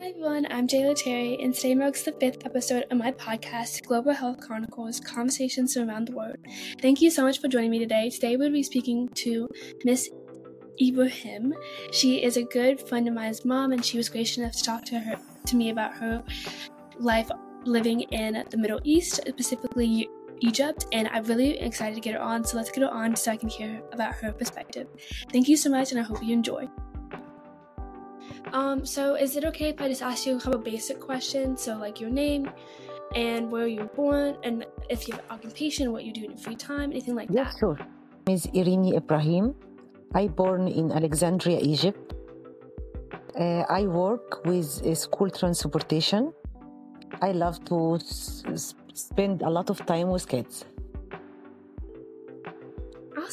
Hi everyone, I'm Jayla Terry, and today marks the fifth episode of my podcast, Global Health Chronicles Conversations from Around the World. Thank you so much for joining me today. Today we'll be speaking to Miss Ibrahim. She is a good friend of mine's mom, and she was gracious enough to talk to her to me about her life living in the Middle East, specifically Egypt, and I'm really excited to get her on. So let's get her on so I can hear about her perspective. Thank you so much, and I hope you enjoy. Um, so is it okay if I just ask you a couple basic questions? So like your name and where you were born, and if you have occupation, what you do in your free time, anything like that? Yeah, sure. My name is Erieny Ibrahim. I born in Alexandria, Egypt. Uh, I work with uh, school transportation. I love to s- s- spend a lot of time with kids.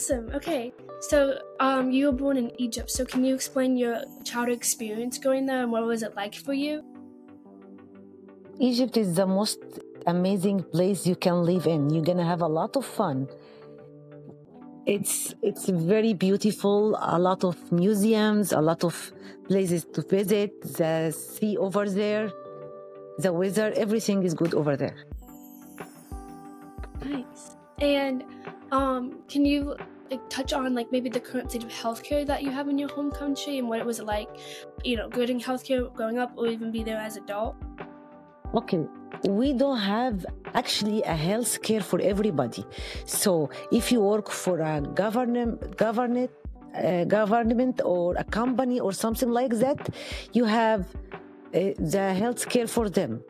Awesome. Okay. So um, you were born in Egypt. So can you explain your childhood experience going there and what was it like for you? Egypt is the most amazing place you can live in. You're gonna have a lot of fun. It's it's very beautiful. A lot of museums, a lot of places to visit. The sea over there, the weather, everything is good over there. Nice. And um, can you like touch on like maybe the current state of healthcare that you have in your home country and what it was like, you know, getting healthcare growing up or even be there as adult? Okay, we don't have actually a health care for everybody. So if you work for a government, government, uh, government or a company or something like that, you have uh, the health care for them.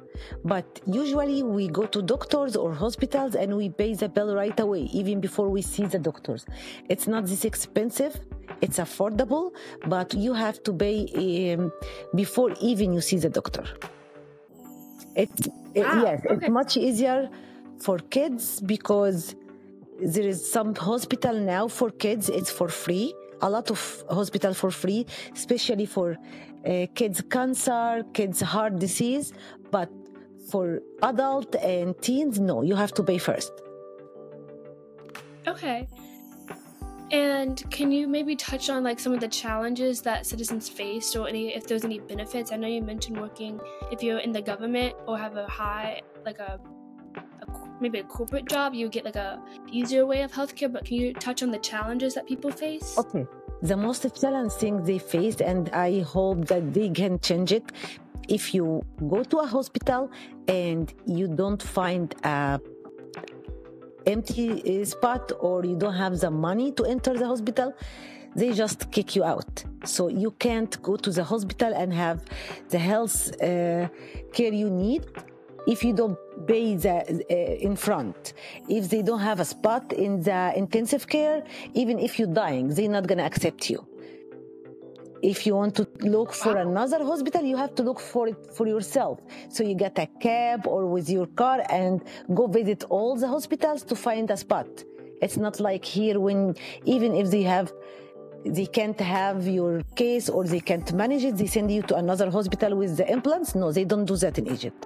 But usually we go to doctors or hospitals and we pay the bill right away, even before we see the doctors. It's not this expensive. It's affordable, but you have to pay um, before even you see the doctor. It's it- Wow, yes, okay. it's much easier for kids because there is some hospital now for kids. It's for free. A lot of hospital for free, especially for uh, kids cancer, kids heart disease. But for adult and teens, no, you have to pay first. Okay. And can you maybe touch on like some of the challenges that citizens face or any if there's any benefits? I know you mentioned working if you're in the government or have a high like a, a maybe a corporate job, you get like a easier way of healthcare, but can you touch on the challenges that people face? Okay. The most challenging thing they face, and I hope that they can change it. If you go to a hospital and you don't find a empty uh, spot or you don't have the money to enter the hospital, they just kick you out. So you can't go to the hospital and have the health uh, care you need if you don't pay the uh, in front. If they don't have a spot in the intensive care, even if you're dying, they're not gonna accept you. If you want to look for another hospital, you have to look for it for yourself. So you get a cab or with your car and go visit all the hospitals to find a spot. It's not like here when even if they have they can't have your case or they can't manage it, they send you to another hospital with the implants. No, they don't do that in Egypt.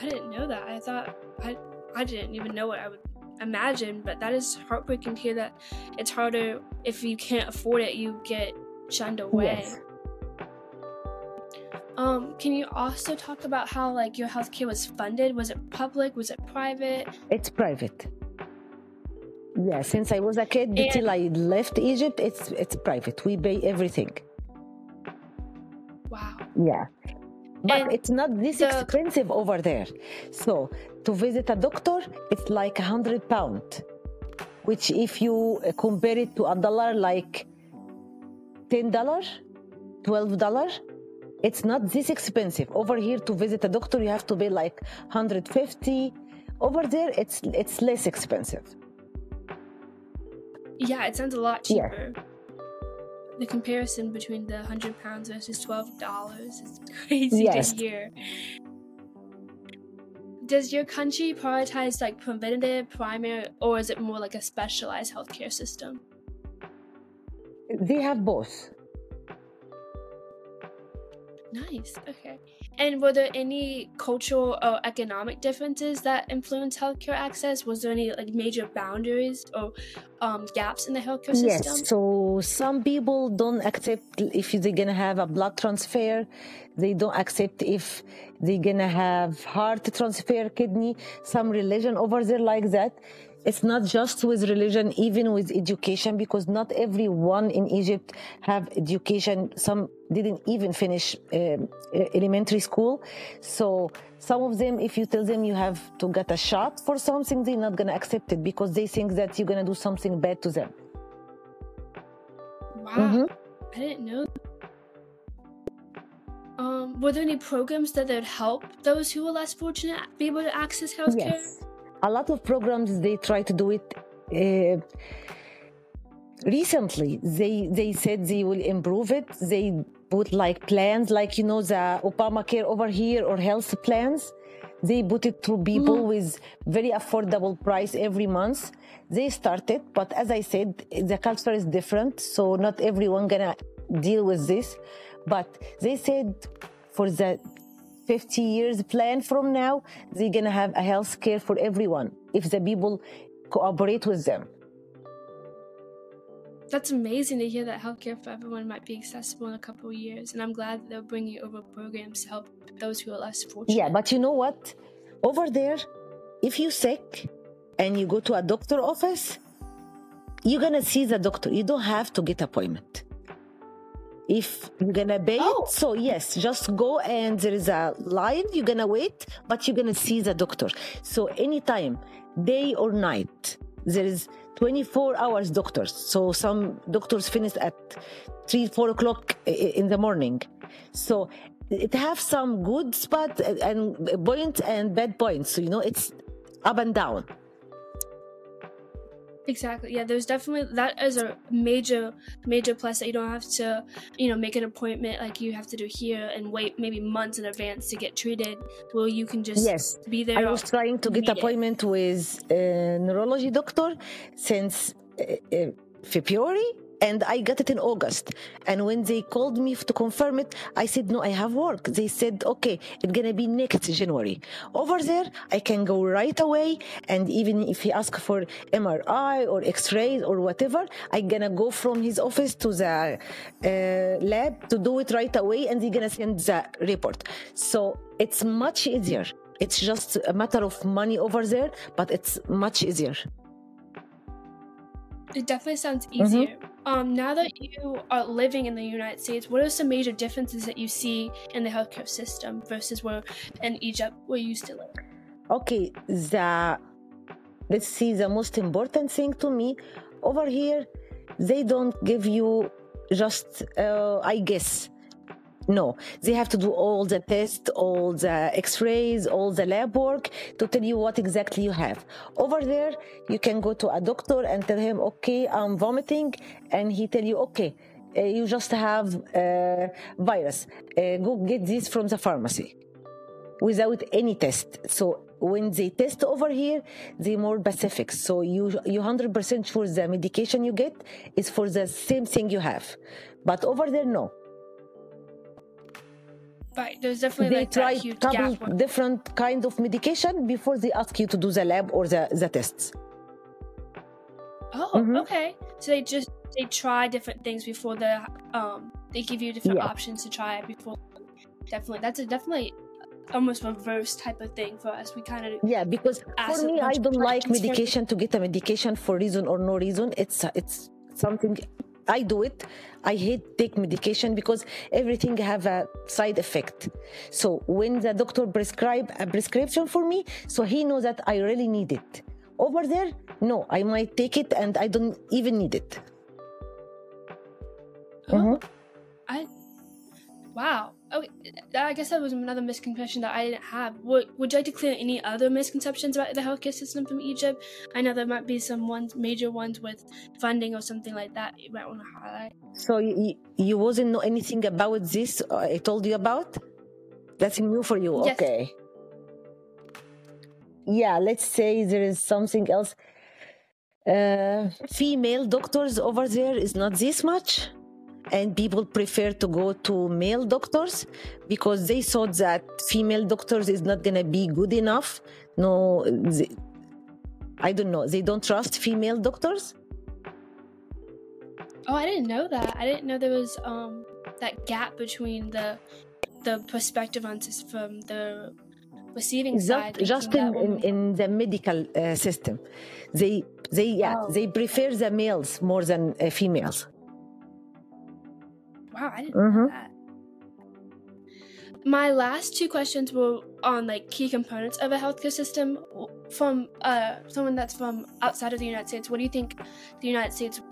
I didn't know that. I thought I I didn't even know what I would imagine, but that is heartbreaking to hear that it's harder if you can't afford it, you get shunned away. Yes. Um, can you also talk about how like your healthcare was funded? Was it public? Was it private? It's private. Yeah, since I was a kid And- till I left Egypt, it's it's private. We pay everything. Wow. Yeah. But And it's not this the- expensive over there. So to visit a doctor, it's like a hundred pound, which if you uh, compare it to a dollar, like ten dollar, twelve dollar, it's not this expensive. Over here to visit a doctor, you have to pay like hundred fifty. Over there, it's it's less expensive. Yeah, it sounds a lot Yeah. cheaper. The comparison between the hundred pounds versus twelve dollars is crazy Yes. to hear. Does your country prioritize like preventative, primary, or is it more like a specialized healthcare system? They have both. Nice. Okay. And were there any cultural or economic differences that influenced healthcare access? Was there any like major boundaries or um, gaps in the healthcare system? Yes. So some people don't accept if they're gonna have a blood transfer. They don't accept if they're gonna have heart transfer, kidney. Some religion over there like that it's not just with religion even with education because not everyone in egypt have education. Some didn't even finish uh, elementary school. So some of them if you tell them you have to get a shot for something they're not going to accept it because they think that you're going to do something bad to them. Wow. Mm-hmm. i didn't know um, were there any programs that would help those who are less fortunate be able to access healthcare? Yes a lot of programs they try to do it uh, recently. They they said they will improve it. They put like plans like you know the obamacare over here or health plans. They put it to people mm-hmm. with very affordable price every month. They started but as i said the culture is different so not everyone gonna deal with this. But they said for the 50 years plan from now, they're going to have a health care for everyone if the people cooperate with them. That's amazing to hear that healthcare for everyone might be accessible in a couple of years. And I'm glad that they're bringing over programs to help those who are less fortunate. Yeah, but you know what? Over there, if you're sick and you go to a doctor office, you're going to see the doctor. You don't have to get appointment if you're gonna pay oh. so yes just go and there is a line you're gonna wait but you're gonna see the doctor. So anytime day or night there is 24 hours doctors. So some doctors finish at 3 4 o'clock in the morning. So it have some good spot and points and bad points so you know it's up and down Exactly. Yeah, there's definitely that is a major major plus that you don't have to, you know, make an appointment like you have to do here and wait maybe months in advance to get treated. Well, you can just yes. be there. I was trying to get appointment it. with a neurology doctor since uh, uh, February and I got it in August. And when they called me to confirm it, I said, no, I have work. They said, okay, it's going to be next January. Over there, I can go right away. And even if he asks for MRI or x-rays or whatever, I'm going to go from his office to the uh, lab to do it right away. And they're going to send the report. So it's much easier. It's just a matter of money over there, but it's much easier. It definitely sounds easier. Mm-hmm. Um, now that you are living in the United States, what are some major differences that you see in the healthcare system versus where in Egypt where you used to live? Okay, the let's see the most important thing to me over here, they don't give you just uh, I guess no, they have to do all the tests, all the x-rays, all the lab work to tell you what exactly you have. Over there, you can go to a doctor and tell him, okay, I'm vomiting. And he tell you, okay, uh, you just have uh, virus. Uh, go get this from the pharmacy without any test. So when they test over here, they're more specific. So you you hundred percent sure the medication you get is for the same thing you have, but over there no. Right, there's definitely they like try huge couple gap. different kind of medication before they ask you to do the lab or the, the tests. Oh, mm-hmm. okay. So they just they try different things before the um they give you different yeah. options to try before. Definitely, that's a definitely almost reverse type of thing for us. We kind of yeah because for me I don't like medication to get a medication for reason or no reason. It's it's something I do it. I hate take medication because everything have a side effect. So when the doctor prescribe a prescription for me, so he knows that I really need it. Over there, no, I might take it and I don't even need it. Oh, mm-hmm. I wow. Okay, I guess that was another misconception that I didn't have. Would, would you like to clear any other misconceptions about the healthcare system from Egypt? I know there might be some ones, major ones with funding or something like that you might want to highlight. So you, you wasn't know anything about this uh, I told you about? That's new for you, yes. okay. Yeah, let's say there is something else. Uh, female doctors over there is not this much and people prefer to go to male doctors because they thought that female doctors is not going to be good enough. No they, i don't know. They don't trust female doctors? Oh i didn't know that. I didn't know there was um that gap between the the perspective on from the receiving just, side just in, in, in, the medical uh, system. They they yeah oh. they prefer the males more than uh, females Wow, I didn't mm-hmm. know that. My last two questions were on like key components of a healthcare system from uh, someone that's from outside of the United States. What do you think the United States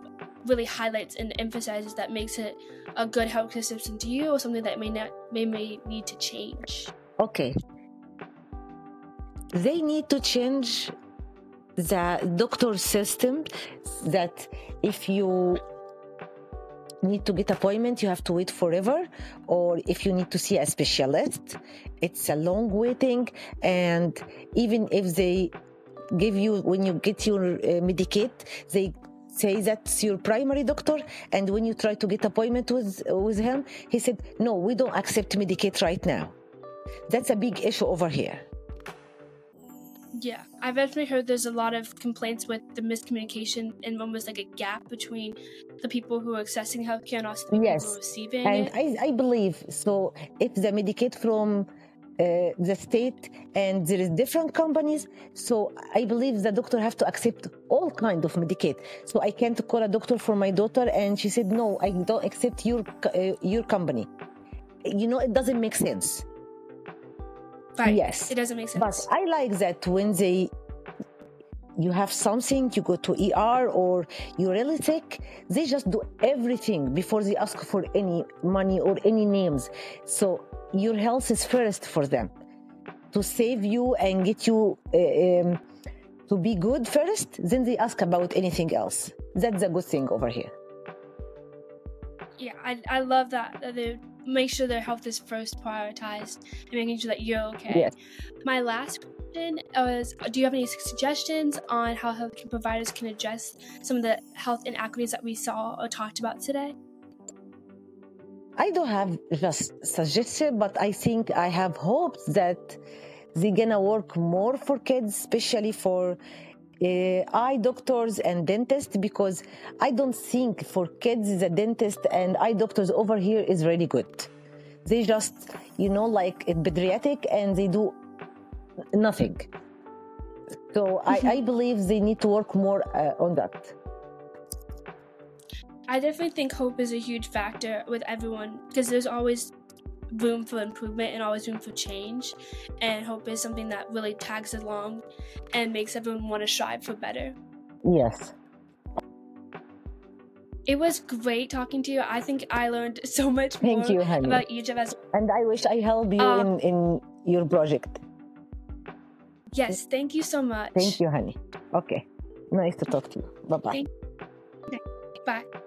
really highlights and emphasizes that makes it a good healthcare system to you, or something that may not may, may need to change? Okay, they need to change the doctor system. That if you need to get appointment you have to wait forever or if you need to see a specialist it's a long waiting and even if they give you when you get your uh, medicaid they say that's your primary doctor and when you try to get appointment with with him he said no we don't accept medicaid right now. That's a big issue over here yeah, I've actually heard there's a lot of complaints with the miscommunication and almost like a gap between the people who are accessing healthcare and also the people yes. who are receiving and it. I, I believe so. If the Medicaid from uh, the state and there is different companies, so I believe the doctor have to accept all kind of Medicaid. So I can't call a doctor for my daughter and she said no, I don't accept your uh, your company. You know, it doesn't make sense. Yes. It doesn't make sense. But I like that when they you have something, you go to ER or you're really sick, they just do everything before they ask for any money or any names. So your health is first for them to save you and get you uh, um, to be good first. Then they ask about anything else. That's a good thing over here. Yeah, I, I love that. that they make sure their health is first prioritized and making sure that you're okay. Yes. My last question was Do you have any suggestions on how healthcare providers can address some of the health inequities that we saw or talked about today? I don't have just suggestion, but I think I have hopes that they're gonna work more for kids, especially for eye doctors and dentists because I don't think for kids the dentist and eye doctors over here is really good. They just, you know, like pediatric and they do nothing. So I, I believe they need to work more uh, on that. I definitely think hope is a huge factor with everyone because there's always room for improvement and always room for change. And hope is something that really tags along and makes everyone want to strive for better. Yes. It was great talking to you. I think I learned so much Thank you, honey. about Egypt as And I wish I help you um, in, in your project. Yes, thank you so much. Thank you, honey. Okay. Nice to talk to you. Bye bye. Bye.